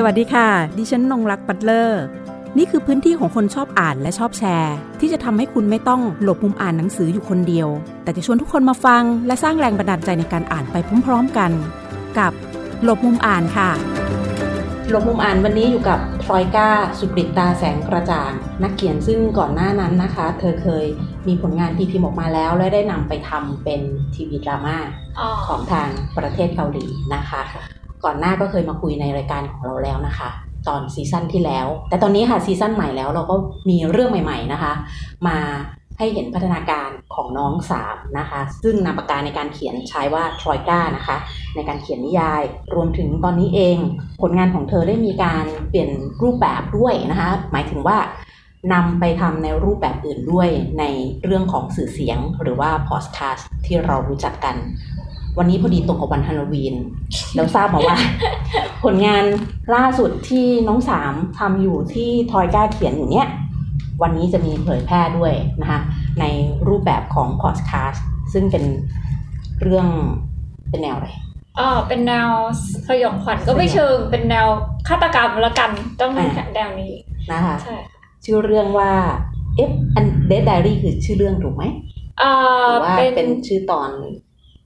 สวัสดีค่ะ ดิฉันนงรักปัตเลอร์ นี่คือพื้นที่ของคนชอบอ่านและชอบแชร์ ที่จะทำให้คุณไม่ต้องหลบมุมอ่านหนังสืออยู่คนเดียว แต่จะชวนทุกคนมาฟัง และสร้างแรงบันดาลใจในการอ่านไปพร้อมๆกัน กับหลบมุมอ่านค่ะ หลบมุมอ่านวันนี้อยู่กับทรอยกาสุปริตตาแสงกระจ่าง นักเขียนซึ่งก่อนหน้านั้นนะคะ เธอเคยมีผลงานทีพิมพ์ออกมาแล้ว และได้นำไปทำเป็นทีวีดราม่าอ๋อของทางประเทศเกาหลีนะคะ ก่อนหน้าก็เคยมาคุยในรายการของเราแล้วนะคะ ตอนซีซั่นที่แล้ว แต่ตอนนี้ค่ะซีซั่นใหม่แล้วเราก็มีเรื่องใหม่ๆนะคะ มาให้เห็นพัฒนาการของน้องสามนะคะ ซึ่งนามปากกาในการเขียนใช้ว่าทรอยก้านะคะ ในการเขียนนิยาย รวมถึงตอนนี้เอง ผลงานของเธอได้มีการเปลี่ยนรูปแบบด้วยนะคะ หมายถึงว่านำไปทำในรูปแบบอื่นด้วยในเรื่องของสื่อเสียงหรือว่าพอดคาสต์ที่เรารู้จักกัน วันนี้พอดีตรงกับวันฮาโลวีนแล้วทราบมาว่า ผลงานล่าสุดที่น้องสามทำอยู่ที่ทอยก้าเขียนอยู่เนี้ยวันนี้จะมีเผยแพร่ด้วยนะคะในรูปแบบของพอดคาสต์ซึ่งเป็นเรื่องเป็นแนวอะไรอ๋อเป็นแนวสยองขวัญก็ไม่เชิง เป็นแนวฆาตกรรมละกันต้องเป็นอ่าแนวนี้นะคะใช่ชื่อเรื่องว่าเอ๊ะอันเดดไดรี่คือชื่อเรื่องถูกไหมเอ่หอรือว่าเป็นเป็นชื่อตอน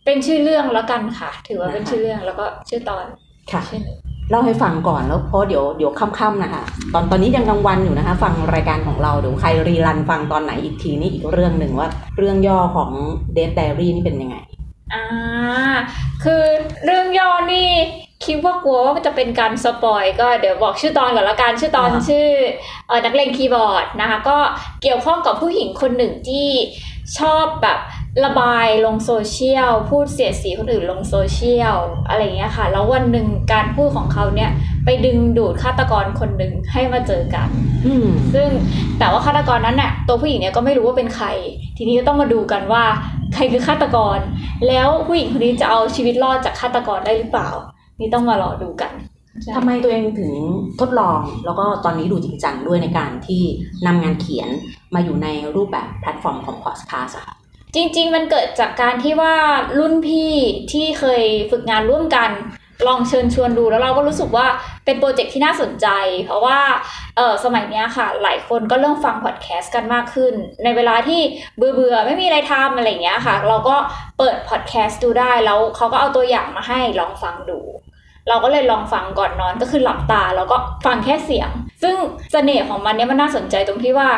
เป็นชื่อเรื่องละกันค่ะ ถือว่าเป็นนะคะชื่อเรื่องแล้วก็ชื่อตอนค่ะชื่อหนึ่งเล่าให้ฟังก่อนแล้วเพราะเดี๋ยวเดี๋ยวค่ำๆนะคะ ตอนตอนนี้ยังกลางวันอยู่นะคะ ฟังรายการของเราเดี๋ยวใครรีรันฟังตอนไหนอีกทีนี่อีกเรื่องหนึ่งว่า เรื่องย่อของ Dead Diary นี่เป็นยังไงอ่าคือเรื่องย่อนี่คิดว่ากลัวว่ามันจะเป็นการ spoil ก็เดี๋ยวบอกชื่อตอนก่อนละกันชื่อตอนอ่าชื่อเออนักเลงคีย์บอร์ดนะคะ ก็เกี่ยวข้องกับผู้หญิงคนหนึ่งที่ชอบแบบ ระบายลงโซเชียล พูดเสียดสีคนอื่นลงโซเชียลอะไรอย่างเงี้ยค่ะ แล้ววันหนึ่งการพูดของเขาเนี่ยไปดึงดูดฆาตกรคนหนึ่งให้มาเจอกันอืมซึ่งแต่ว่าฆาตกรนั้นน่ะตัวผู้หญิงเนี่ยก็ไม่รู้ว่าเป็นใคร ทีนี้ก็ต้องมาดูกันว่า ใครคือฆาตกร แล้วผู้หญิงคนนี้จะเอาชีวิตรอดจากฆาตกรได้หรือเปล่า นี่ต้องมารอดูกันทำไมตัวเองถึงทดลองแล้วก็ตอนนี้ดูจริงจังด้วยในการที่นำงานเขียนมาอยู่ในรูปแบบแพลตฟอร์มของพอดคาสต์อะค่ะ จริง ๆ มันเกิดจากการที่ว่ารุ่นพี่ที่เคยฝึกงานร่วมกัน ลองเชิญชวนดูแล้วเราก็รู้สึกว่าเป็นโปรเจกต์ที่น่าสนใจ เพราะว่าเออสมัยนี้ค่ะ หลายคนก็เริ่มฟังพอดแคสต์กันมากขึ้น ในเวลาที่เบื่อเบื่อๆไม่มีอะไรทำอะไรอย่างเงี้ยค่ะ เราก็เปิดพอดแคสต์ดูได้แล้วเขาก็เอาตัวอย่างมาให้ลองฟังดู เราก็เลยลองฟังก่อนนอนก็คือหลับตาแล้วก็ฟังแค่เสียง ซึ่งเสน่ห์ของมันเนี่ยมันน่าสนใจตรงที่ว่า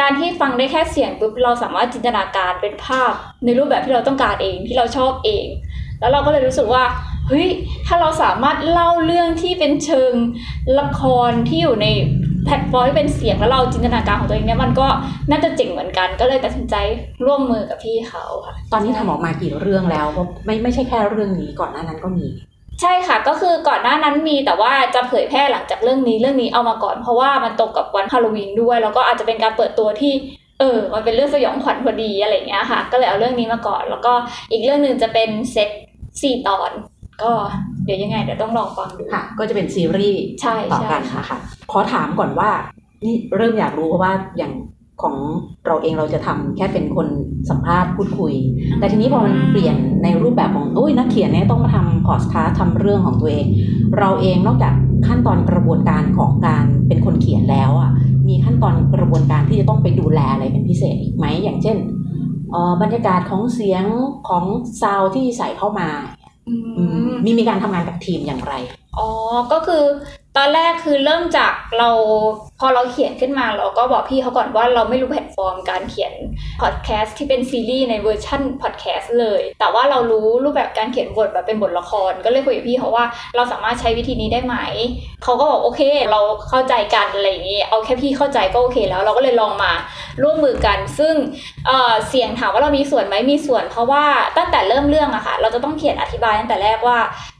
การที่ฟังได้แค่เสียงปุ๊บเราสามารถจินตนาการเป็นภาพ ในรูปแบบที่เราต้องการเองที่เราชอบเอง แล้วเราก็เลยรู้สึกว่าเฮ้ยถ้าเราสามารถเล่าเรื่องที่เป็นเชิงละครที่อยู่ในแพลตฟอร์มที่เป็นเสียงแล้วเราจินตนาการของตัวเองเนี่ยมันก็น่าจะเจ๋งเหมือนกัน ก็เลยตัดสินใจร่วมมือกับพี่เขาค่ะตอนนี้ทำออกมากี่เรื่องแล้วไม่ไม่ใช่แค่เรื่องนี้ก่อนหน้านั้นก็มี ใช่ค่ะก็คือก่อนหน้านั้นมีแต่ว่าจะเผยแพร่หลังจากเรื่องนี้เรื่องนี้เอามาก่อน เพราะว่ามันตรงกับวันฮาโลวีนด้วย แล้วก็อาจจะเป็นการเปิดตัวที่เออ มันเป็นเรื่องสยองขวัญพอดีอะไรอย่างเงี้ยค่ะ ก็เลยเอาเรื่องนี้มาก่อน แล้วก็อีกเรื่องหนึ่งจะเป็นเซตสี่ตอน ก็เดี๋ยวยังไงเดี๋ยวต้องลองฟังดูค่ะ ก็จะเป็นซีรีส์ใช่ต่อใช่กันค่ะนะคะขอถามก่อนว่านี่เริ่มอยากรู้เพราะว่าอย่าง ของเราเองเราจะทำแค่เป็นคนสัมภาษณ์พูดคุย แต่ทีนี้พอมันเปลี่ยนในรูปแบบของโอ้ยนักเขียนเนี่ยต้องมาทำพอดคาสต์ทำเรื่องของตัวเอง เราเองนอกจากขั้นตอนกระบวนการของการเป็นคนเขียนแล้วอะมีขั้นตอนกระบวนการที่จะต้องไปดูแลอะไรเป็นพิเศษอีกไหมอย่างเช่นเอ่อบรรยากาศของเสียงของ sound ที่ใส่เข้ามาอือืมมมีมีการทำงานกับทีมอย่างไรอ๋อก็คือ ตอนแรกคือเริ่มจากเราพอเราเขียนขึ้นมาเราก็บอกพี่เขาก่อนว่าเราไม่รู้แพลตฟอร์มการเขียนพอดแคสต์ที่เป็นซีรีส์ในเวอร์ชั่นพอดแคสต์เลย แต่ว่าเรารู้รูปแบบการเขียนบทแบบเป็นบทละคร ก็เลยคุยกับพี่เขาว่าเราสามารถใช้วิธีนี้ได้ไหม เขาก็บอกโอเค เราเข้าใจกันอะไรอย่างนี้เอาแค่พี่เข้าใจก็โอเคแล้ว เราก็เลยลองมาร่วมมือกัน ซึ่งเเสียงถามว่าเรามีส่วนไหมมีส่วน เพราะว่าตั้งแต่เริ่มเรื่องอะค่ะ เราจะต้องเขียนอธิบายตั้งแต่แรกว่า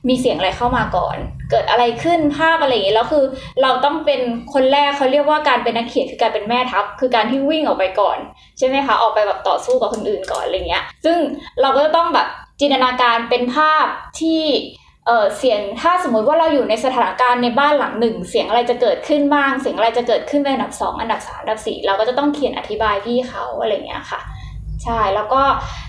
มีเสียงอะไรเข้ามาก่อน เกิดอะไรขึ้นภาพอะไรอย่างนี้แล้วคือเราต้องเป็นคนแรกเขาเรียกว่าการเป็นนักเขียนคือการเป็นแม่ทัพ คือการที่วิ่งออกไปก่อนใช่ไหมคะออกไปแบบต่อสู้กับคนอื่นก่อนอะไรเงี้ย ซึ่งเราก็จะต้องแบบจินตนาการเป็นภาพที่เออเสียงถ้าสมมุติว่าเราอยู่ในสถานการณ์ในบ้านหลังหนึ่ง เสียงอะไรจะเกิดขึ้นบ้าง เสียงอะไรจะเกิดขึ้นเป็นอันดับสองอันดับสามอันดับสี่เราก็จะต้องเขียนอธิบายพี่เขาอะไรเงี้ยค่ะ ใช่แล้วก็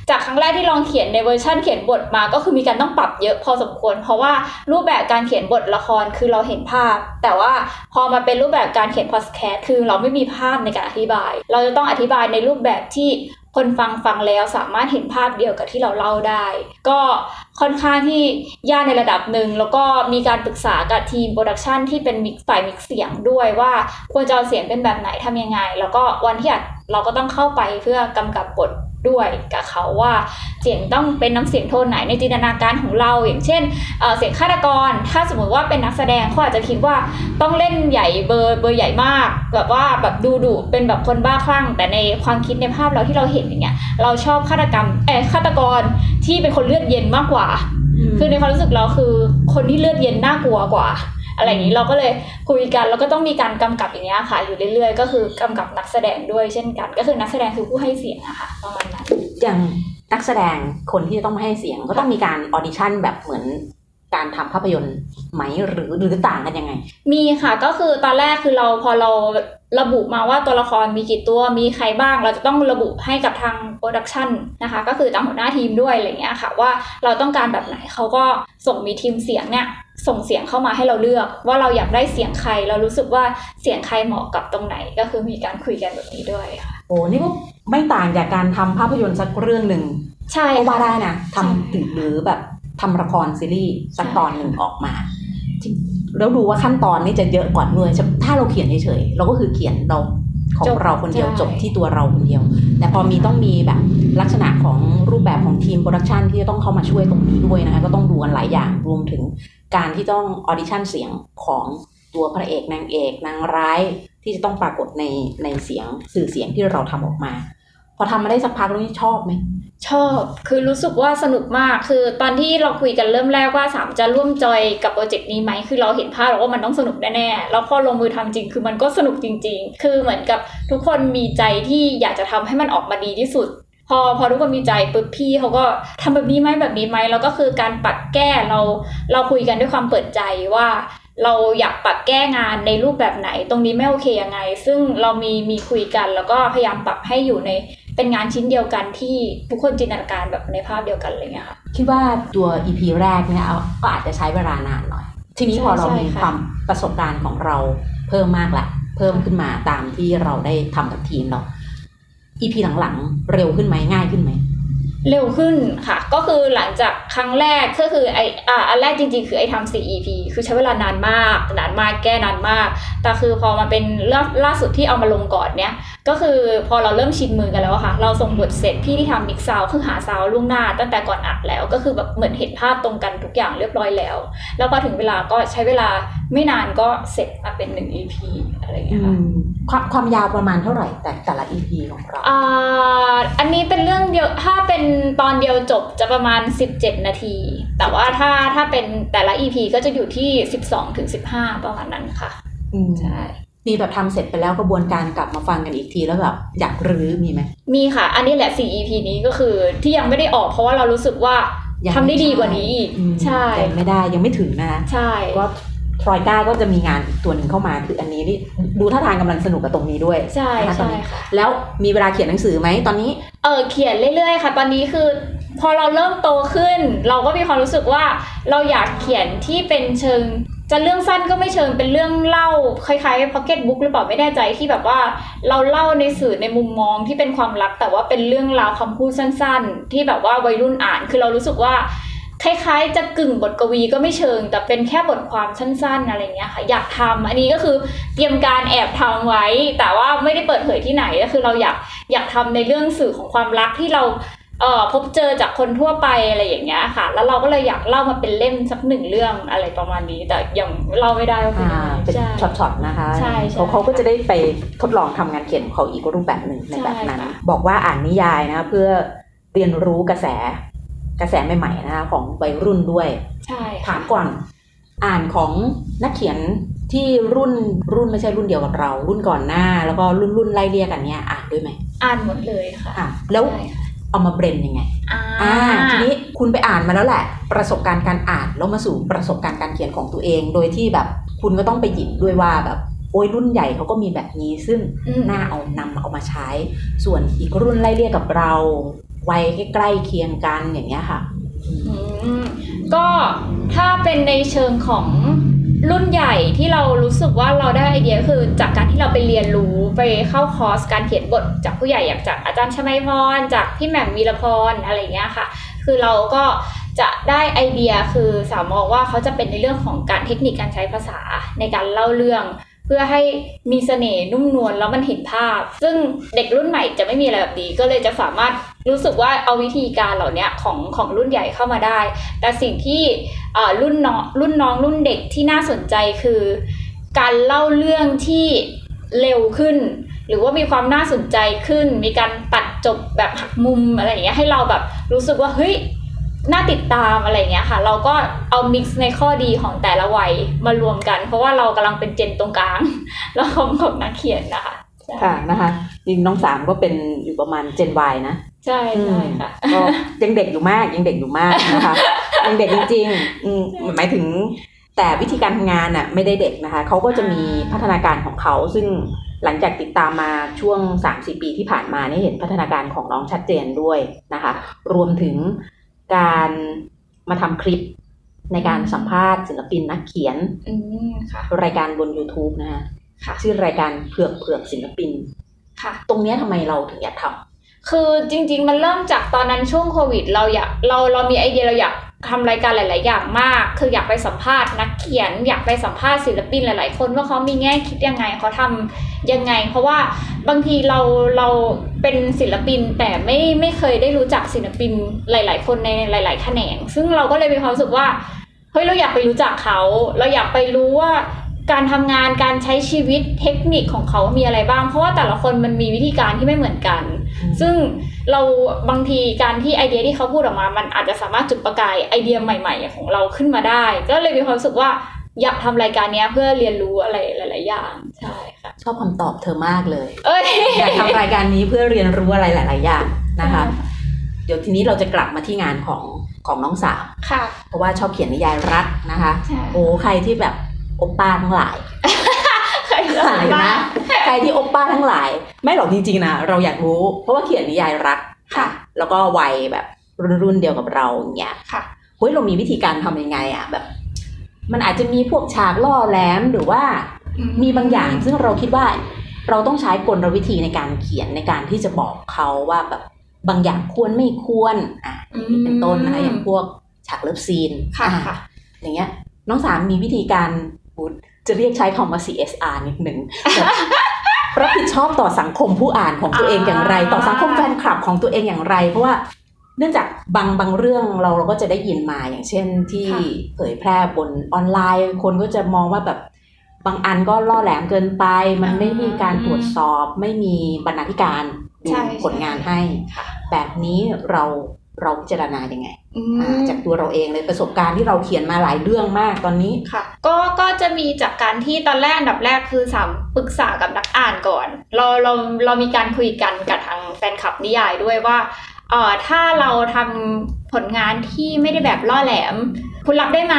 จากครั้งแรกที่ลองเขียนในเวอร์ชันเขียนบทมาก็คือมีการต้องปรับเยอะพอสมควร เพราะว่ารูปแบบการเขียนบทละครคือเราเห็นภาพ แต่ว่าพอมาเป็นรูปแบบการเขียนพอดแคสต์คือเราไม่มีภาพในการอธิบาย เราจะต้องอธิบายในรูปแบบที่คนฟังฟังแล้วสามารถเห็นภาพเดียวกับที่เราเล่าได้ ก็ค่อนข้างที่ยากในระดับหนึ่ง แล้วก็มีการปรึกษากับทีม production ที่เป็น mix ฝ่าย mix เสียงด้วยว่าควรจะเอาเสียงเป็นแบบไหนทำยังไง แล้วก็วันที่อัดเราก็ต้องเข้าไปเพื่อกำกับบท ด้วยกับเขาว่าเสียงต้องเป็นน้ำเสียงโทนไหนในจินตนาการของเรา อย่างเช่นเเสียงฆาตกร ถ้าสมมติว่าเป็นนักแสดงเขาอาจจะคิดว่าต้องเล่นใหญ่เบอร์เบอร์ใหญ่มาก แบบว่าแบบดูดุเป็นแบบคนบ้าคลั่ง แต่ในความคิดในภาพเราที่เราเห็นอย่างเงี้ยเราชอบฆาตกรรมเออฆาตกรที่เป็นคนเลือดเย็นมากกว่า คือในความรู้สึกเราคือคนที่เลือดเย็นน่ากลัวกว่า อะไรอย่างนี้เราก็เลยคุยกันแล้วก็ต้องมีการกำกับอย่างเงี้ยค่ะ อยู่เรื่อยๆ ก็คือกำกับนักแสดงด้วยเช่นกัน ก็คือนักแสดงคือผู้ให้เสียงอะค่ะประมาณนั้นอย่างนักแสดงคนที่จะต้องมาให้เสียงก็ต้องมีการ audition แบบเหมือน การทำภาพยนตร์ไหมหรือหรือต่างกันยังไง มีค่ะก็คือตอนแรกคือเราพอเราระบุมาว่าตัวละครมีกี่ตัวมีใครบ้าง เราจะต้องระบุให้กับทาง productionนะคะก็คือทางหัวหน้าทีมด้วยอะไรเงี้ยค่ะว่าเราต้องการแบบไหนเขาก็ส่งมีทีมเสียงเนี่ยส่งเสียงเข้ามาให้เราเลือก ว่าเราอยากได้เสียงใคร เรารู้สึกว่าเสียงใครเหมาะกับตรงไหนก็คือมีการคุยกันแบบนี้ด้วยค่ะโอ้นี่ก็ไม่ต่างจากการทำภาพยนตร์สักเรื่องหนึ่งใช่ก็ว่าค่ะได้นะทำใช่ถึงหรือแบบ ทำละครซีรีส์สักใช่ตอนหนึ่งออกมาจริงแล้วดูว่าขั้นตอนนี่จะเยอะกว่าด้วยถ้าเราเขียนเฉยๆเราก็คือเขียนเราของเราคนเดียวจบที่ตัวเราคนเดียว แต่พอมีต้องมีแบบลักษณะของรูปแบบของทีม production ที่จะต้องเข้ามาช่วยตรงนี้ด้วยนะคะก็ต้องดูกันหลายอย่างรวมถึงการที่ต้อง audition เสียงของตัวพระเอกนางเอกนางร้ายที่จะต้องปรากฏในในเสียงสื่อเสียงที่เราทำออกมา พอทำมาได้สักพักแล้วนี่ชอบไหมชอบคือรู้สึกว่าสนุกมากคือตอนที่เราคุยกันเริ่มแรกว่าสามจะร่วม join กับ project นี้ไหมคือเราเห็นภาพแล้วว่ามันต้องสนุกแน่ๆแล้วพอลงมือทำจริงคือมันก็สนุกจริง ๆ คือเหมือนกับทุกคนมีใจที่อยากจะทำให้มันออกมาดีที่สุด พอพอทุกคนมีใจปุ๊บพี่เขาก็ทำแบบนี้ไหมแบบนี้ไหมแล้วก็คือการปรับแก้เราเราคุยกันด้วยความเปิดใจว่าเราอยากปรับแก้งานในรูปแบบไหน ตรงนี้ไม่โอเคยังไง ซึ่งเรามีมีคุยกันแล้วก็พยายามปรับให้อยู่ใน เป็นงานชิ้นเดียวกันที่ทุกคนจินตนาการแบบในภาพเดียวกันอะไรเงี้ยค่ะคิดว่าตัว EP แรกเนี่ยเอาก็อาจจะใช้เวลานานหน่อย ทีนี้ใช่พอเราใช่มีค่ะความประสบการณ์ของเราเพิ่มมากละเพิ่มขึ้นมาตามที่เราได้ทำกับทีมเรา EP หลังๆ เร็วขึ้นไหมง่ายขึ้นไหมเร็วขึ้นค่ะ ก็คือหลังจากครั้งแรกก็คือไออ่าอันแรกจริงๆ คือไอทำ 4EP คือใช้เวลานานมาก นานมากแก้นานมาก แต่คือพอมาเป็นล่าล่าสุดที่เอามาลงก่อนเนี้ย ก็คือพอเราเริ่มชินมือกันแล้วอะค่ะ เราส่งบทเสร็จพี่ที่ทำมิกซาวคือหาซาวล่วงหน้า ตั้งแต่ก่อนอัดแล้ว ก็คือแบบเหมือนเห็นภาพตรงกันทุกอย่างเรียบร้อยแล้ว แล้วพอถึงเวลาก็ใช้เวลาไม่นานก็เสร็จมาเป็นหนึ่ง EP อะไรอย่างเงี้ยค่ะความความยาวประมาณเท่าไหร่แต่แต่ละ EP ของเราอ่าอันนี้เป็นเรื่องเดียวถ้าเป็นตอนเดียวจบจะประมาณ 17 นาที แต่ว่าถ้าถ้าเป็นแต่ละ EP ก็จะอยู่ที่ 12ถึง15 ประมาณนั้นค่ะอืมใช่ มีแบบทำเสร็จไปแล้วกระบวนการกลับมาฟังกันอีกทีแล้วแบบอยากรื้อมีไหมมีค่ะ อันนี้แหละ 4 EP นี้ก็คือที่ยังไม่ได้ออกเพราะว่าเรารู้สึกว่ายังทำได้ไม่ดีใช่กว่านี้อีกอืมใช่ยังไม่ได้ยังไม่ถึงนะคะใช่ก็ทรอยก้าก็จะมีงานอีกตัวหนึ่งเข้ามาคืออันนี้นี่ดูท่าทางกำลังสนุกกับตรงนี้ด้วยใช่นะคะตอนใช่นี้ค่ะแล้วมีเวลาเขียนหนังสือไหมตอนนี้เออเขียนเรื่อยๆค่ะ ตอนนี้คือ พอเราเริ่มโตขึ้น เราก็มีความรู้สึกว่าเราอยากเขียนที่เป็นเชิง จะเรื่องสั้นก็ไม่เชิงเป็นเรื่องเล่าคล้ายๆ pocket book หรือเปล่าไม่แน่ใจที่แบบว่า เราเล่าในสื่อในมุมมองที่เป็นความรัก แต่ว่าเป็นเรื่องราวคำพูดสั้น ๆ ที่แบบว่าวัยรุ่นอ่าน คือเรารู้สึกว่าคล้ายๆ จะกึ่งบทกวีก็ไม่เชิง แต่เป็นแค่บทความสั้นๆอะไรเงี้ยค่ะ อยากทำอันนี้ก็คือเตรียมการแอบทำไว้ แต่ว่าไม่ได้เปิดเผยที่ไหนก็คือเราอยากอยากทำในเรื่องสื่อของความรักที่เรา เอ่อพบเจอจากคนทั่วไปอะไรอย่างเงี้ยค่ะ แล้วเราก็เลยอยากเล่ามาเป็นเล่มสักหนึ่งเรื่องอะไรประมาณนี้ แต่ยังเล่าไม่ได้ว่าเป็นอ่ายังไงเป็นใช่ช็อตๆนะคะใช่ใช่เขาเขาก็จะได้ไปทดลองทำงานเขียนของเขาอีกรูปแบบหนึ่งในใช่แบบนั้นค่ะบอกว่าอ่านนิยายนะเพื่อเรียนรู้กระแสกระแสใหม่ๆนะคะของวัยรุ่นด้วยใช่ถามก่อนอ่านของนักเขียนที่รุ่นรุ่นไม่ใช่รุ่นเดียวกับเรา รุ่นก่อนหน้า แล้วก็รุ่นรุ่นไล่เรียกกันเนี่ยอ่านด้วยไหมอ่านหมดเลยค่ะอะแล้วใช่ค่ะ เอามาเบรนยังไงอ่าอ่าทีนี้คุณไปอ่านมาแล้วแหละ ประสบการณ์การอ่านแล้วมาสู่ประสบการณ์การเขียนของตัวเอง โดยที่แบบคุณก็ต้องไปหยิบด้วยว่าแบบโอ้ยรุ่นใหญ่เขาก็มีแบบนี้ซึ่งอืมน่าเอานำเอามาใช้ ส่วนอีกรุ่นไล่เรียกกับเรา วัยใกล้ๆเคียงกันอย่างเงี้ยค่ะอืมก็ถ้าเป็นในเชิงของ รุ่นใหญ่ที่เรารู้สึกว่าเราได้ไอเดียคือจากการที่เราไปเรียนรู้ไปเข้าคอร์สการเขียนบทจากผู้ใหญ่อย่างจากอาจารย์ชมัยพรจากพี่แหม่มวีรพรอะไรอย่างเงี้ยค่ะ คือเราก็จะได้ไอเดียคือสาวมองว่าเขาจะเป็นในเรื่องของการเทคนิคการใช้ภาษาในการเล่าเรื่อง เพื่อให้มีเสน่ห์นุ่มนวลแล้วมันเห็นภาพ ซึ่งเด็กรุ่นใหม่จะไม่มีอะไรแบบนี้ก็เลยจะสามารถรู้สึกว่าเอาวิธีการเหล่านี้ของของรุ่นใหญ่เข้ามาได้ แต่สิ่งที่รุ่นน้องรุ่นน้องรุ่นเด็กที่น่าสนใจคือ การเล่าเรื่องที่เร็วขึ้น หรือว่ามีความน่าสนใจขึ้น มีการตัดจบแบบหักมุมอะไรอย่างเงี้ยให้เราแบบรู้สึกว่าเฮ้ย น่าติดตามอะไรอย่างเงี้ยค่ะ เราก็เอา mix ในข้อดีของแต่ละวัยมารวมกัน เพราะว่าเรากำลังเป็นเจนตรงกลางแล้วของของนักเขียนนะคะค่ะนะคะจริงน้องสามก็เป็นอยู่ประมาณ Gen Y นะใช่ใช่ค่ะก็ยังเด็กอยู่มากยังเด็กอยู่มากนะคะยังเด็กจริงๆอืมหมายถึงแต่วิธีการทำงานน่ะไม่ได้เด็กนะคะเขาก็จะมีพัฒนาการของเขาซึ่งหลังจากติดตามมาช่วง3-4ปีที่ผ่านมานี่เห็นพัฒนาการของน้องชัดเจนด้วยนะคะ รวมถึง การมาทำคลิปในการสัมภาษณ์ศิลปินนักเขียนอืมค่ะรายการบน YouTube นะคะค่ะชื่อรายการเผือกเผือกศิลปินค่ะ ตรงเนี้ยทำไมเราถึงอยากทำคือจริง ๆ มันเริ่มจากตอนนั้นช่วงโควิด เราอยากเราเรามีไอเดียเราอยาก ทำรายการหลาย ๆ อย่างมาก คืออยากไปสัมภาษณ์นักเขียน อยากไปสัมภาษณ์ศิลปินหลาย ๆ คนว่าเขามีแง่คิดยังไงเขาทำยังไง เพราะว่าบางทีเราเราเป็นศิลปินแต่ไม่ไม่เคยได้รู้จักศิลปินหลาย ๆ คนในหลาย ๆ แขนง ซึ่งเราก็เลยมีความรู้สึกว่าเฮ้ยเราอยากไปรู้จักเขา เราอยากไปรู้ว่า การทำงานการใช้ชีวิตเทคนิคของเขามีอะไรบ้าง เพราะว่าแต่ละคนมันมีวิธีการที่ไม่เหมือนกัน ซึ่งเราบางทีการที่ไอเดียที่เขาพูดออกมา มันอาจจะสามารถจุดประกายไอเดียใหม่ ๆ ของเราขึ้นมาได้ ก็เลยมีความรู้สึกว่าอยากทำรายการเนี้ยเพื่อเรียนรู้อะไรหลาย ๆ อย่างใช่ค่ะชอบคำตอบเธอมากเลยเอ้ยอยากทำรายการนี้เพื่อเรียนรู้อะไรหลาย ๆ อย่างนะคะ เดี๋ยวทีนี้เราจะกลับมาที่งานของของน้องสาวค่ะ เพราะว่าชอบเขียนนิยายรักนะคะใช่โอ้ใครที่แบบ โอปป้าทั้งหลายเคยหายนะใครที่โอปป้าทั้งหลาย ไม่หรอกจริงๆนะเราอยากรู้ เพราะว่าเขียนนิยายรักค่ะ แล้วก็วัยแบบรุ่นๆเดียวกับเราอย่างเงี้ยค่ะเฮ้ยเรามีวิธีการทำยังไงอะแบบ มันอาจจะมีพวกฉากล่อแหลมหรือว่ามีบางอย่างซึ่งเราคิดว่า เราต้องใช้กลวิธีในการเขียนในการที่จะบอกเขาว่าแบบบางอย่างควรไม่ควรอะอย่างนี้เป็นต้นนะคะอย่างพวกฉาก love sceneค่ะอะค่ะอย่างเงี้ยน้องสามมีวิธีการ อุ๊ยจะเรียกใช้คำว่า CSR นิดหนึ่งแบบรับผิดชอบต่อสังคมผู้อ่านของตัวเองอย่างไร ต่อสังคมแฟนคลับของตัวเองอย่างไร เพราะว่าเนื่องจากบางบางเรื่องเราเราก็จะได้ยินมาอย่างเช่นที่ค่ะเผยแพร่บนออนไลน์ คนก็จะมองว่าแบบบางอันก็ล่อแหลมเกินไป มันไม่มีการตรวจสอบ ไม่มีบรรณาธิการดูใช่ผลงานให้ค่ะแบบนี้เรา เราพิจารณายังไงอือ่ามจากตัวเราเองเลยประสบการณ์ที่เราเขียนมาหลายเรื่องมากตอนนี้ค่ะ ก็ก็จะมีจากการที่ตอนแรกอันดับแรกคือสามปรึกษากับนักอ่านก่อน เราเราเรามีการคุยกันกับทางแฟนคลับนิยายด้วยว่าเอ่อถ้าเราทำผลงานที่ไม่ได้แบบล่อแหลม คุณรับได้ไหม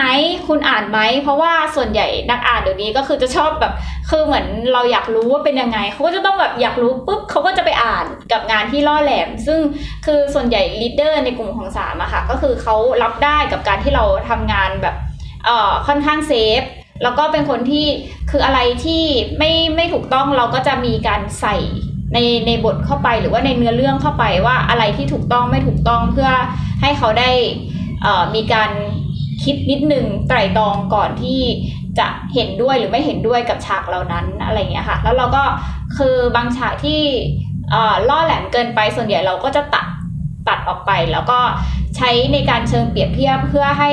คุณอ่านไหม เพราะว่าส่วนใหญ่นักอ่านเดี๋ยวนี้ก็คือจะชอบแบบ คือเหมือนเราอยากรู้ว่าเป็นยังไง เขาก็จะต้องแบบอยากรู้ปุ๊บเขาก็จะไปอ่านกับงานที่ล่อแหลม ซึ่งคือส่วนใหญ่ reader ในกลุ่มของสามอะค่ะ ก็คือเขารับได้กับการที่เราทำงานแบบเอ่อค่อนข้าง safe แล้วก็เป็นคนที่คืออะไรที่ไม่ไม่ถูกต้องเราก็จะมีการใส่ในในบทเข้าไปหรือว่าในเนื้อเรื่องเข้าไปว่าอะไรที่ถูกต้องไม่ถูกต้องเพื่อให้เขาได้เอ่อมีการ คิดนิดนึงไตร่ตรองก่อนที่จะเห็นด้วยหรือไม่เห็นด้วยกับฉากเหล่านั้นอะไรอย่างเงี้ยค่ะ แล้วเราก็คือบางฉากที่เอ่อล่อแหลมเกินไปส่วนใหญ่เราก็จะตัดตัดออกไป แล้วก็ใช้ในการเชิงเปรียบเทียบเพื่อให้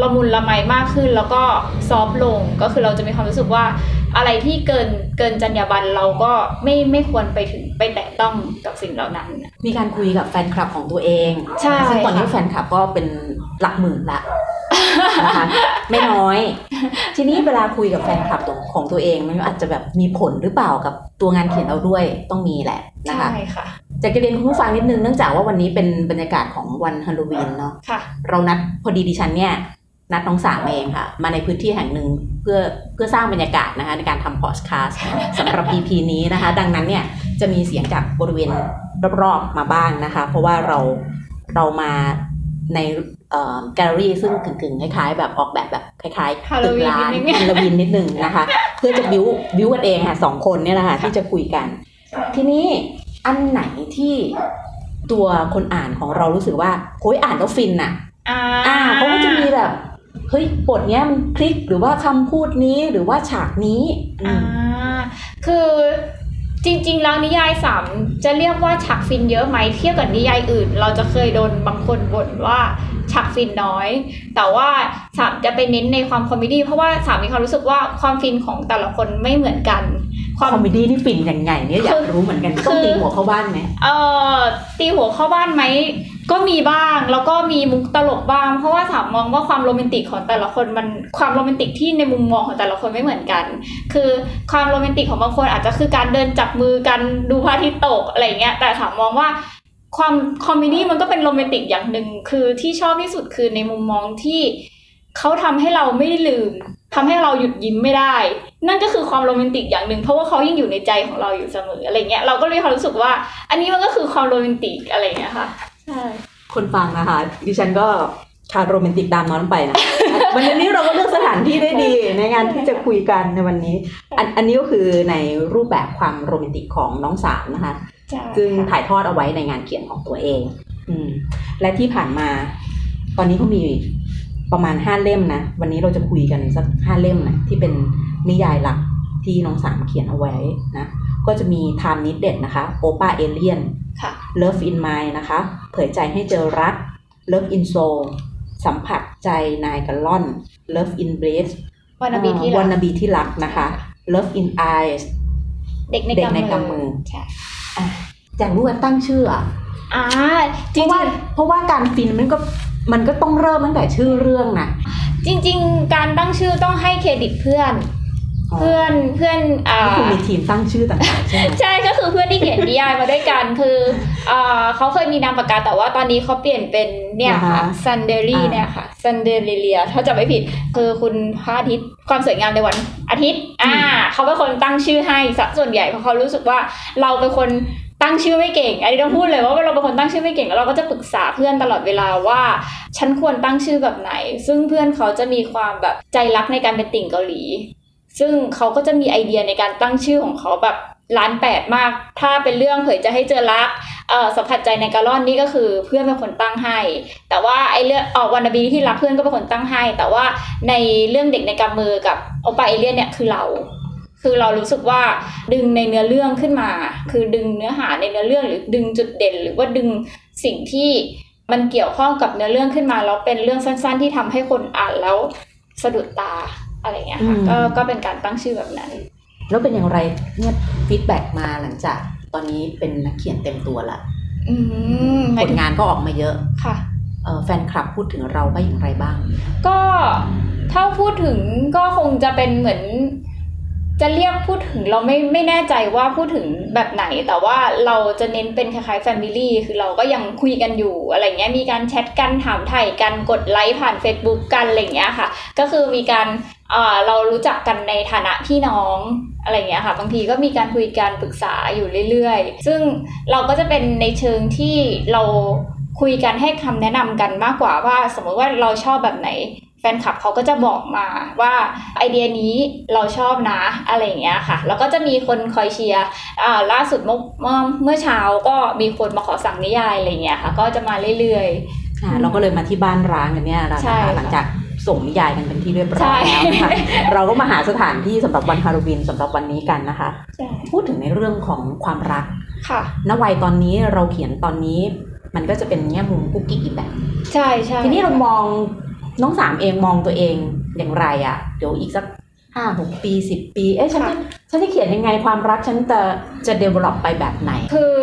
ละมุนละไมมากขึ้น แล้วก็ซอฟต์ลงก็คือเราจะมีความรู้สึกว่าอะไรที่เกินเกินจรรยาบรรณเราก็ไม่ไม่ควรไปถึงไปแตะต้องกับสิ่งเหล่านั้น มีการคุยกับแฟนคลับของตัวเองใช่ซึ่งตอนนี้ค่ะแฟนคลับก็เป็นหลักหมื่นละ นะคะไม่น้อย ทีนี้เวลาคุยกับแฟนคลับตัวของตัวเองมันก็อาจจะแบบมีผลหรือเปล่ากับตัวงานเขียนเราด้วยต้องมีแหละนะคะใช่ค่ะจะเรียนคุณผู้ฟังนิดนึงเนื่องจากว่าวันนี้เป็นบรรยากาศของวันฮาโลวีนเนาะค่ะเรานัดพอดีดิฉันเนี่ยนัดน้องสามเองค่ะ มาในพื้นที่แห่งหนึ่งเพื่อเพื่อสร้างบรรยากาศนะคะในการทำพอดแคสต์สำหรับ EP นี้นะคะ ดังนั้นเนี่ยจะมีเสียงจากบริเวณรอบๆมาบ้างนะคะ เพราะว่าเราเรามาใน แกลเลอรี่ซึ่งกึ่งๆคล้ายๆ แบบออกแบบแบบคล้ายๆตึกร้าน Halloween นิดนึงฮาโลวีนนิดนึงนะคะ เพื่อจะบิวบิวกันเองค่ะสองคนเนี่ยแหละค่ะที่จะคุยกัน ทีนี้อันไหนที่ตัวคนอ่านของเรารู้สึกว่าโอ้ยอ่านแล้วฟินอะอ่าอ่าเขาก็จะมีแบบเฮ้ยบทเนี้ยมันคลิกหรือว่าคำพูดนี้หรือว่าฉากนี้อือ่ามคือจริงๆ แล้วนิยายสามจะเรียกว่าฉากฟินเยอะไหมเทียบกับนิยายอื่น เราจะเคยโดนบางคนบ่นว่า ฉากฟินน้อย แต่ว่าสามจะไปเน้นในความ comedy เพราะว่าสามมีความรู้สึกว่าความฟินของแต่ละคนไม่เหมือนกันความ comedy นี่ฟินยังไงเนี่ยอยากรู้เหมือนกันคือต้องตีหัวเข้าบ้านไหมเอ่อตีหัวเข้าบ้านไหมก็มีบ้างแล้วก็มีมุกตลกบ้าง เพราะว่าสามมองว่าความโรแมนติกของแต่ละคนมันความโรแมนติกที่ในมุมมองของแต่ละคนไม่เหมือนกัน คือความโรแมนติกของบางคนอาจจะคือการเดินจับมือกันดูพระอาทิตย์ตกอะไรอย่างเงี้ยแต่สามมองว่า ความ comedy มันก็เป็นโรแมนติกอย่างหนึ่งคือที่ชอบที่สุดคือในมุมมองที่เขาทำให้เราไม่ได้ลืมทำให้เราหยุดยิ้มไม่ได้ นั่นก็คือความโรแมนติกอย่างหนึ่งเพราะว่าเขายังอยู่ในใจของเราอยู่เสมออะไรเงี้ยเราก็เลยความรู้สึกว่า อันนี้มันก็คือความโรแมนติกอะไรเงี้ยค่ะใช่คนฟังนะคะดิฉันก็ขาโรแมนติกตามน้องไปนะวันนี้เราก็เลือกสถานที่ได้ดีในงานที่จะคุยกันในวันนี้ อันอันนี้ก็คือในรูปแบบความโรแมนติกของน้องสามนะคะ ซึ่งถ่ายทอดเอาไว้ในงานเขียนของตัวเอง อืม และที่ผ่านมา ตอนนี้เขามีประมาณห้าเล่มนะ วันนี้เราจะคุยกันสักห้าเล่มนะที่เป็นนิยายหลักที่น้องสามเขียนเอาไว้นะ ก็จะมี Time Needed นะคะ Opa Alien ค่ะ Love in Mind นะคะ เผยใจให้เจอรัก Love in Soul สัมผัสใจนายกันล่อน Love in Breath วานาบีที่วันรันากบีที่รักนะคะ Love in Eyes เด็กในเด็กในกำมือใช่ อยากรู้ว่าตั้งชื่ออะอ่าเพจริงราะว่าเพราะว่าการฟินมันก็มันก็ต้องเริ่มตั้งแต่ชื่อเรื่องนะๆจริง ๆ การตั้งชื่อต้องให้เครดิตเพื่อน เพื่อนเพื่อนอ่านี่คือมีทีมตั้งชื่อต่างๆใช่ไหมใช่ก็คือเพื่อนที่เขียนนิยายมาด้วยกันคืออ่าเขาเคยมีนามปากกาแต่ว่าตอนนี้เขาเปลี่ยนเป็นเนี่ยค่ะซันเดอรี่เนี่ยค่ะซันเดอริเลียถ้าจะไม่ผิดคือคุณพระอาทิตย์ความสวยงามในวันอาทิตย์ อ่าเขาเป็นคนตั้งชื่อให้ซะส่วนใหญ่เพราะเขารู้สึกว่าเราเป็นคนตั้งชื่อไม่เก่ง อันนี้ต้องพูดเลยว่าเราเป็นคนตั้งชื่อไม่เก่งแล้วเราก็จะปรึกษาเพื่อนตลอดเวลาว่า ฉันควรตั้งชื่อแบบไหน ซึ่งเพื่อนเขาจะมีความแบบใจรักในการเป็นติ่งเกาหลี ซึ่งเขาก็จะมีไอเดียในการตั้งชื่อของเขาแบบล้านแปดมาก ถ้าเป็นเรื่องเผยจะให้เจอรักเอ่อสัมผัสใจในกาลอนนี่ก็คือเพื่อนเป็นคนตั้งให้ แต่ว่าไอเรื่องออกวันนาบีที่รักเพื่อนก็เป็นคนตั้งให้ แต่ว่าในเรื่องเด็กในกำมือกับโอปาเอเลียนเนี่ยคือเรา คือเรารู้สึกว่าดึงในเนื้อเรื่องขึ้นมา คือดึงเนื้อหาในเนื้อเรื่องหรือดึงจุดเด่น หรือว่าดึงสิ่งที่มันเกี่ยวข้องกับเนื้อเรื่องขึ้นมาแล้วเป็นเรื่องสั้น ๆ ที่ทำให้คนอ่านแล้วสะดุดตา อะไรเงี้ยค่ะก็ก็เป็นการตั้งชื่อแบบนั้น แล้วเป็นอย่างไรเนี่ย feedback มาหลังจากตอนนี้เป็นนักเขียนเต็มตัวละอืมหมายถึงผลงานก็ออกมาเยอะค่ะเอ่อแฟนคลับพูดถึงเราว่าอย่างไรบ้าง ก็ถ้าพูดถึงก็คงจะเป็นเหมือน จะเรียกพูดถึงเราไม่ไม่แน่ใจว่าพูดถึงแบบไหน แต่ว่าเราจะเน้นเป็นคล้ายๆ family คือเราก็ยังคุยกันอยู่อะไรเงี้ยมีการแชทกันถามไถ่กันกดไลค์ผ่าน Facebook กันอะไรเงี้ยค่ะ ก็คือมีการ เอ่อเรารู้จักกันในฐานะพี่น้องอะไรเงี้ยค่ะ บางทีก็มีการคุยกันปรึกษาอยู่เรื่อยๆ ซึ่งเราก็จะเป็นในเชิงที่เราคุยกันให้คำแนะนำกันมากกว่าว่า สมมติว่าเราชอบแบบไหนแฟนคลับเขาก็จะบอกมาว่าไอเดียนี้เราชอบนะอะไรอย่างเงี้ยค่ะ แล้วก็จะมีคนคอยเชียร์อ่าล่าสุดเมื่อเมื่อเมื่อเช้าก็มีคนมาขอสั่งนิยายอะไรอย่างเงี้ยค่ะ ก็จะมาเรื่อยอ่าเราก็เลยมาที่บ้านร้างกันเนี่ยแหละใช่นะคะค่ะหลังจาก ส่งนิยายกันเป็นที่เรียบร้ใช่อยแล้วนะคะเราก็มาหาสถานที่สำหรับวันฮาโลวีนสำหรับวันนี้กันนะคะๆใช่พูดถึงในเรื่องของความรักค่ะณวัยตอนนี้เราเขียนตอนนี้ มันก็จะเป็นแง่มุมกุ๊กกิ๊กอีกแบบ ใช่ใช่ทีนี้เรามองน้องสามเองมองตัวเองอย่างไรอะ่ะ เดี๋ยวอีกสักห้าหกปีสิบปี เอ๊ะฉันจะฉันจะเขียนยังไงความรักฉันจะจะ develop ไปแบบไหน คือ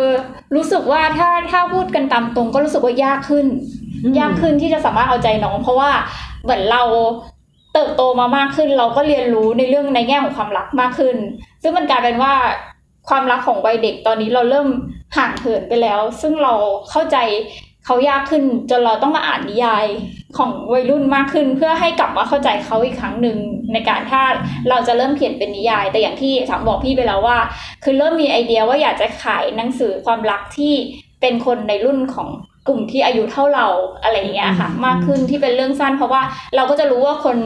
รู้สึกว่าถ้าถ้าพูดกันตามตรงก็รู้สึกว่ายากขึ้นอืมยากขึ้นที่จะสามารถเอาใจน้อง เพราะว่า เหมือนเราเติบโตมามากขึ้น เราก็เรียนรู้ในเรื่องในแง่ของความรักมากขึ้น ซึ่งมันกลายเป็นว่าความรักของวัยเด็กตอนนี้เราเริ่มห่างเหินไปแล้ว ซึ่งเราเข้าใจเขายากขึ้นจนเราต้องมาอ่านนิยายของวัยรุ่นมากขึ้น เพื่อให้กลับมาเข้าใจเขาอีกครั้งหนึ่งในการถ้าเราจะเริ่มเขียนเป็นนิยาย แต่อย่างที่สามบอกพี่ไปแล้วว่า คือเริ่มมีไอเดียว่าอยากจะขายหนังสือความรักที่เป็นคนในรุ่นของ กลุ่มที่อายุเท่าเราอะไรอย่างเงี้ยค่ะอืมมากขึ้นที่เป็นเรื่องสั้น เพราะว่าเราก็จะรู้ว่าคน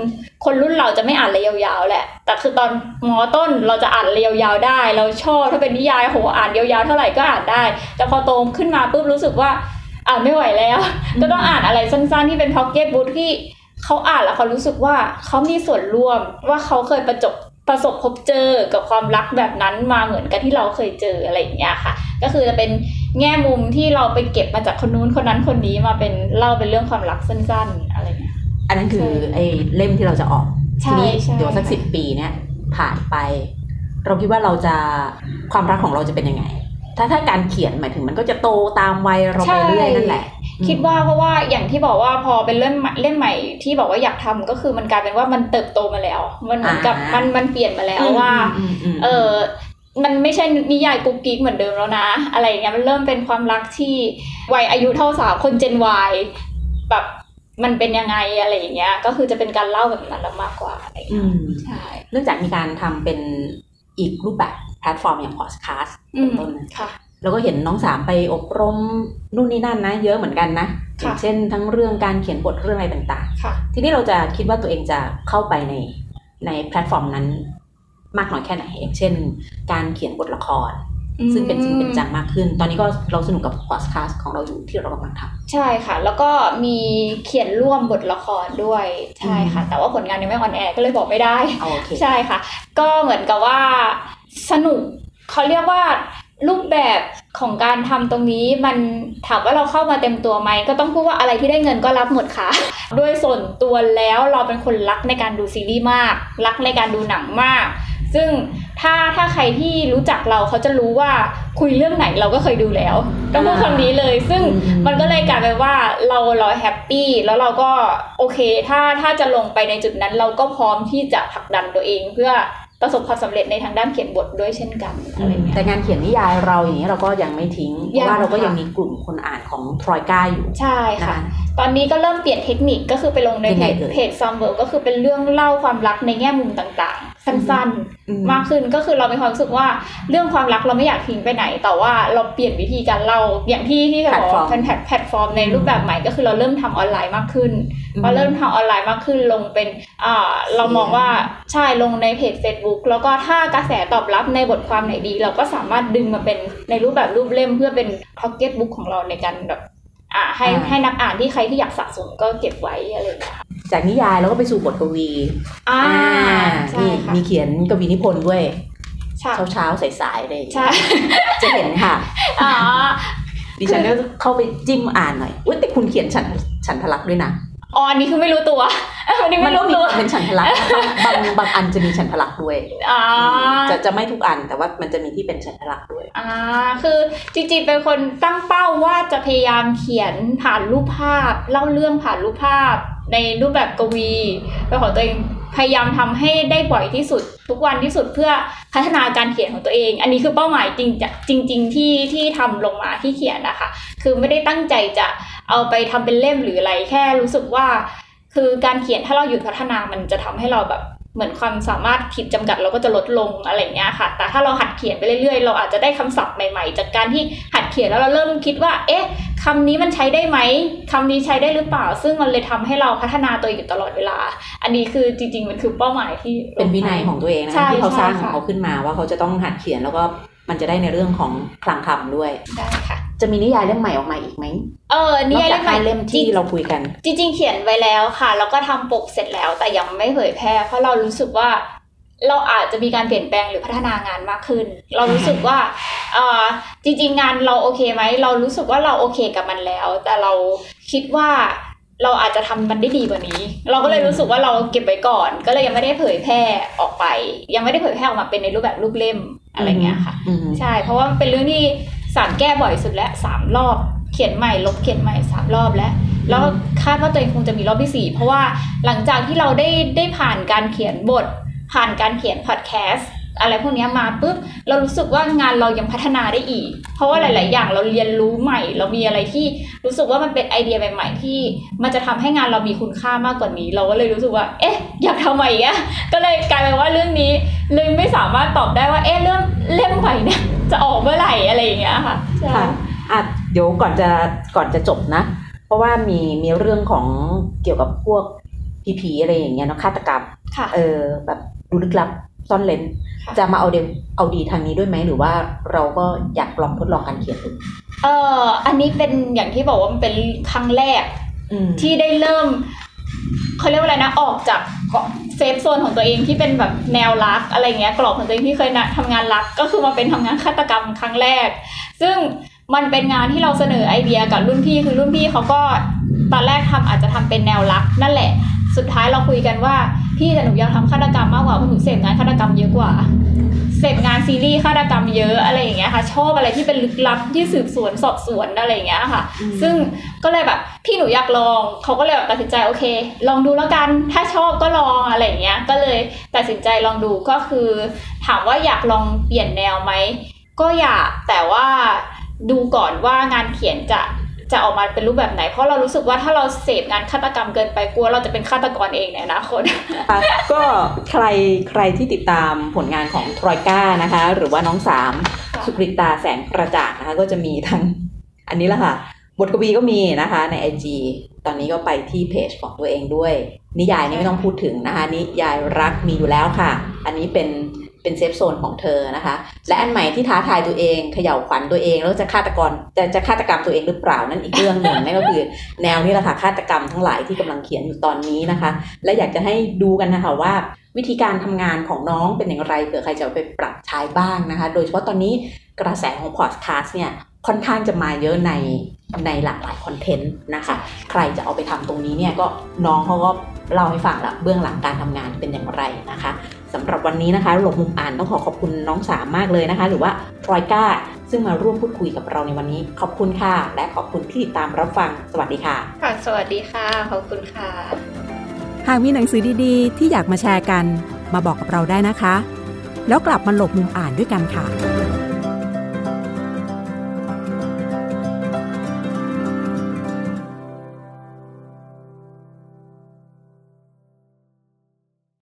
คนรุ่นเราจะไม่อ่านเลยยาวๆแหละ แต่คือตอนมอต้นเราจะอ่านเลยยาวๆได้ เราชอบถ้าเป็นนิยายโหอ่านยาวๆเท่าไหร่ก็อ่านได้ แต่พอโตขึ้นมาปุ๊บรู้สึกว่าอ่านไม่ไหวแล้ว ก็ต้องอ่านอะไรสั้นๆที่เป็นพ็อกเก็ตบุ๊กที่เขาอ่านแล้วเขารู้สึกว่าเขามีส่วนร่วมว่าเขาเคยประจบประสบพบเจอกับความรักแบบนั้นมาเหมือนกันที่เราเคยเจออะไรอย่างเงี้ยค่ะ ก็คือจะเป็น แง่มุมที่เราไปเก็บมาจากคนนู้นคนนั้นคนนี้มาเป็นเล่าเป็นเรื่องความรักสั้น ๆ อะไรเงี้ยอันนั้นคือใช่ไอ้เล่มที่เราจะออกใช่ทีนี้ใช่เดี๋ยวสักสิบปีเนี่ยผ่านไป เราคิดว่าเราจะความรักของเราจะเป็นยังไง ถ้าถ้าการเขียนหมายถึงมันก็จะโตตามวัยเราไปเรื่อยนั่นแหละ คิดว่าเพราะว่าอย่างที่บอกว่าพอเป็นเล่มใหม่เล่มใหม่ที่บอกว่าอยากทำก็คือมันกลายเป็นว่ามันเติบโตมาแล้ว มันเหมือนกับอ่ามัมันมันมันเปลี่ยนมาแล้วอืมว่าอืมอืมเออ มันไม่ใช่นิยายกุ๊กกิ๊กเหมือนเดิมแล้วนะ อะไรอย่างเงี้ยมันเริ่มเป็นความรักที่วัยอายุเท่าสาวคน Gen Y แบบมันเป็นยังไงอะไรอย่างเงี้ย ก็คือจะเป็นการเล่าแบบนั้นแล้วมากกว่าอะไรอย่างเงี้ยมใช่เนื่องจากมีการทำเป็นอีกรูปแบบแพลตฟอร์มอย่างพอดคาสต์อืมต้นนะค่ะแล้วก็เห็นน้องสามไปอบรมนู่นนี่นั่นนะ เยอะเหมือนกันนะค่ะย่างเช่นทั้งเรื่องการเขียนบทเรื่องอะไรต่างๆค่ะทีนี้เราจะคิดว่าตัวเองจะเข้าไปในในแพลตฟอร์มนั้น มากน้อยแค่ไหนอย่างเช่น การเขียนบทละคร ซึ่งเป็นจริงเป็นจังมากขึ้น ตอนนี้ก็เราสนุกกับพอดคาสต์ของเราอยู่ที่เรากำลังทำใช่ค่ะ แล้วก็มีเขียนร่วมบทละครด้วยใช่ค่ะ แต่ว่าผลงานยังไม่ on air ก็เลยบอกไม่ได้เอาโอเคใช่ค่ะ ก็เหมือนกับว่าสนุกเขาเรียกว่ารูปแบบของการทำตรงนี้มันถามว่าเราเข้ามาเต็มตัวไหมก็ต้องพูดว่าอะไรที่ได้เงินก็รับหมดค่ะ ด้วยส่วนตัวแล้วเราเป็นคนรักในการดูซีรีส์มาก รักในการดูหนังมาก ซึ่งถ้าถ้าใครที่รู้จักเราเขาจะรู้ว่าคุยเรื่องไหนเราก็เคยดูแล้ว ต้องพูดคำนี้เลย ซึ่งอืมมันก็เลยกลายเป็นว่าเราเราแฮปปี้แล้วเราก็โอเค ถ้าถ้าจะลงไปในจุดนั้น เราก็พร้อมที่จะผลักดันตัวเองเพื่อประสบความสำเร็จในทางด้านเขียนบทด้วยเช่นกันอะไรเงี้ยแต่งานเขียนนิยายเราอย่างนี้เราก็ยังไม่ทิ้งเพยังราะว่าเราก็ค่ะยังมีกลุ่มคนอ่านของทรอยกาอยู่ใช่นะค่ะคะตอนนี้ก็เริ่มเปลี่ยนเทคนิคก็คือไปลงในยังเพไงจเอ่ยเพจซัมเบิร์ก็คือเป็นเรื่องเล่าความรักในแง่มุมต่างๆ สั้นอืๆมากขึ้นก็คือเรามีความรู้สึกว่าเรื่องความรักเราไม่อยากทิ้งไปไหน แต่ว่าเราเปลี่ยนวิธีการเล่าอย่างที่ที่จะบอกว่าเป็นแพลตแพลตฟอร์มในรูปแบบใหม่ก็คือเราเริ่มทำออนไลน์มากขึ้นพอเริ่มทำออนไลน์มากขึ้นลงเป็นอ่าเรามองว่าใช่ลงในเพจ Facebook แล้วก็ถ้ากระแสตอบรับในบทความไหนดี เราก็สามารถดึงมาเป็นในรูปแบบรูปเล่มเพื่อเป็นพ็อกเก็ตบุ๊กของเราในการแบบอ่าให้อ่าให้นักอ่านที่ใครที่อยากสะสมก็เก็บไว้อะไรอย่างเงี้ยค่ะ จากนิยายเราก็ไปสู่บทกวีอ่าอ่าใช่นี่ค่ะมีเขียนกวีนิพนธ์ด้วยใช่เช้าเช้าๆสายๆเลยใช่จะเห็นค่ะอ่าดิฉันก็เข้าไปจิ้มอ่านหน่อยอุ้ยแต่คุณเขียนฉันฉันทะลักด้วยนะอ๋ออันนี้คือไม่รู้ตัวอันนี้มัไม่นก็รู้มีตัวความเป็นฉันทะลักบางบางบางอันจะมีฉันทะลักด้วยอ่าจะจะไม่ทุกอันแต่ว่ามันจะมีที่เป็นฉันทะลักด้วยอ่าคือจริงๆเป็นคนตั้งเป้าว่าจะพยายามเขียนผ่านรูปภาพ เล่าเรื่องผ่านรูปภาพ ในรูปแบบกวีเป็นของตัวเองพยายามทำให้ได้บ่อยที่สุด ทุกวันที่สุดเพื่อพัฒนาการเขียนของตัวเอง อันนี้คือเป้าหมายจริงจะจริงๆที่ที่ทำลงมาที่เขียนนะคะคือไม่ได้ตั้งใจจะเอาไปทำเป็นเล่มหรืออะไรแค่รู้สึกว่า คือการเขียนถ้าเราหยุดพัฒนามันจะทำให้เราแบบ เหมือนความสามารถขีดจำกัดเราก็จะลดลงอะไรอย่างเงี้ยค่ะ แต่ถ้าเราหัดเขียนไปเรื่อยๆ เราอาจจะได้คำศัพท์ใหม่ๆ จากการที่หัดเขียนแล้วเราเริ่มคิดว่า เอ๊ะคำนี้มันใช้ได้ไหมคำนี้ใช้ได้หรือเปล่า ซึ่งมันเลยทำให้เราพัฒนาตัวเองอยู่ตลอดเวลา อันนี้คือจริง ๆ มันคือเป้าหมายที่เป็นวินัยของตัวเองนะใช่ที่เขาสร้างขใช่องค่ะเขาขึ้นมาว่าเขาจะต้องหัดเขียนแล้วก็มันจะได้ในเรื่องของคลังคำด้วยได้ค่ะ จะมีนิยายเล่มใหม่ออกมาอีกไหมเออนินอกยายจากเล่มใหม่ห้าเล่มที่เราคุยกัน จริง ๆ เขียนไว้แล้วค่ะ แล้วก็ทำปกเสร็จแล้ว แต่ยังไม่เผยแพร่ เพราะเรารู้สึกว่า เราอาจจะมีการเปลี่ยนแปลงหรือพัฒนางานมากขึ้น เรารู้สึกว่าเออจริง ๆ งานเราโอเคไหมเรารู้สึกว่าเราโอเคกับมันแล้ว แต่เราคิดว่าเราอาจจะทำมันได้ดีกว่านี้ เราก็เลยรู้สึกว่าเราเก็บไว้ก่อน ก็เลยยังไม่ได้เผยแพร่ออกไป ยังไม่ได้เผยแพร่ออกมาเป็นในรูปแบบรูปเล่มอะไรเงี้ยค่ะอืมใช่ เพราะว่ามันเป็นเรื่องที่ สารแก้บ่อยสุดแล้วสามรอบ เขียนใหม่ลบเขียนใหม่สามรอบแล้วแล้วคาดว่าตัวเองคงจะมีรอบที่สี่เพราะว่าหลังจากที่เราได้ได้ผ่านการเขียนบท ผ่านการเขียนพอดแคสต์อะไรพวกนี้มาปุ๊บเรารู้สึกว่างานเรายังพัฒนาได้อีก เพราะว่าหลาย ๆ อย่างเราเรียนรู้ใหม่ เรามีอะไรที่รู้สึกว่ามันเป็นไอเดียใหม่ ๆ ที่ มันจะทำให้งานเรามีคุณค่ามากกว่านี้ เราก็เลยรู้สึกว่า เอ๊ะ อยากทำใหม่อีกอะก็เลยกลายเป็นว่าเรื่องนี้เลยไม่สามารถตอบได้ว่าเอ๊ะเรื่องเล่มใหม่เนี่ย จะออกเมื่อไหร่อะไรอย่างเงี้ยค่ะใช่ค่ะอะเดี๋ยวก่อนจะก่อนจะจบนะ เพราะว่ามีมีเรื่องของเกี่ยวกับพวกผีผีๆอะไรอย่างเงี้ยเนาะฆาตกรรมค่ะเออแบบดูลึกลับซ่อนเลนค่ะจะมาเอาเดเอาดีทางนี้ด้วยไหมหรือว่าเราก็อยากลองทดลองการเขียนดูเอ่ออันนี้เป็นอย่างที่บอกว่ามันเป็นครั้งแรกอืมที่ได้เริ่ม เขาเรียกว่าอะไรนะออกจากเซฟโซนของตัวเองที่เป็นแบบแนวรักอะไรเงี้ยกรอบของตัวเองที่เคยนะทำงานรักก็คือมาเป็นทำงานฆาตกรรมครั้งแรก ซึ่งมันเป็นงานที่เราเสนอไอเดียกับรุ่นพี่คือรุ่นพี่เขาก็ตอนแรกทำอาจจะทำเป็นแนวรักนั่นแหละ สุดท้ายเราคุยกันว่า พี่แต่หนูอยากทำฆาตกรรมมากกว่าเพราะหนูเสพงานฆาตกรรมเยอะกว่าเสพงานซีรีส์ฆาตกรรมเยอะอะไรอย่างเงี้ยค่ะ ชอบอะไรที่เป็นลึกลับที่สืบสวนสอบสวนอะไรอย่างเงี้ยค่ะ ซึ่งก็เลยแบบพี่หนูอยากลองเขาก็เลยแบบตัดสินใจโอเค ลองดูแล้วกันถ้าชอบก็ลองอะไรอย่างเงี้ยก็เลยตัดสินใจลองดูก็คือ ถามว่าอยากลองเปลี่ยนแนวไหมก็อยากแต่ว่าดูก่อนว่างานเขียนจะ จะออกมาเป็นรูปแบบไหน เพราะเรารู้สึกว่าถ้าเราเสพงานฆาตกรรมเกินไปกลัวเราจะเป็นฆาตกรเองในอนาคตค่ะก็ใครใครที่ติดตามผลงานของทรอยก้านะคะ หรือว่าน้องสามสุกริตาแสงประจ่างนะคะ ก็จะมีทั้งอันนี้แหละค่ะ บทกวีก็มีนะคะใน IG ตอนนี้ก็ไปที่เพจของตัวเองด้วย นิยายนี่ไม่ต้องพูดถึงนะคะนิยายรักมีอยู่แล้วค่ะ อันนี้เป็น เป็นเซฟโซนของเธอนะคะ และอันใหม่ที่ท้าทายตัวเองเขย่าขวัญตัวเอง แล้วจะฆาตกรจะจะฆาตกรรมตัวเองหรือเปล่านั่นอีกเรื่องหนึ่งนั่นก็คือ แนวนี้แหละค่ะฆาตกรรมทั้งหลายที่กำลังเขียนอยู่ตอนนี้นะคะ และอยากจะให้ดูกันนะคะว่าวิธีการทำงานของน้องเป็นอย่างไรเผื่อใครจะไปปรับใช้บ้างนะคะ โดยเฉพาะตอนนี้กระแสของพอดแคสต์เนี่ยค่อนข้างจะมาเยอะในในหลากหลายคอนเทนต์นะคะ ใครจะเอาไปทำตรงนี้เนี่ยก็น้องเขาก็เล่าให้ฟังละเบื้องหลังการทำงานเป็นอย่างไรนะคะ สำหรับวันนี้นะคะ หลบมุมอ่านต้องขอขอบคุณน้องสามมากเลยนะคะ หรือว่าทรอยก้าซึ่งมาร่วมพูดคุยกับเราในวันนี้ ขอบคุณค่ะ และขอบคุณที่ติดตามรับฟัง สวัสดีค่ะ ค่ะ สวัสดีค่ะ ขอบคุณค่ะ หากมีหนังสือดีๆ ที่อยากมาแชร์กัน มาบอกกับเราได้นะคะ แล้วกลับมาหลบมุมอ่านด้วยกันค่ะ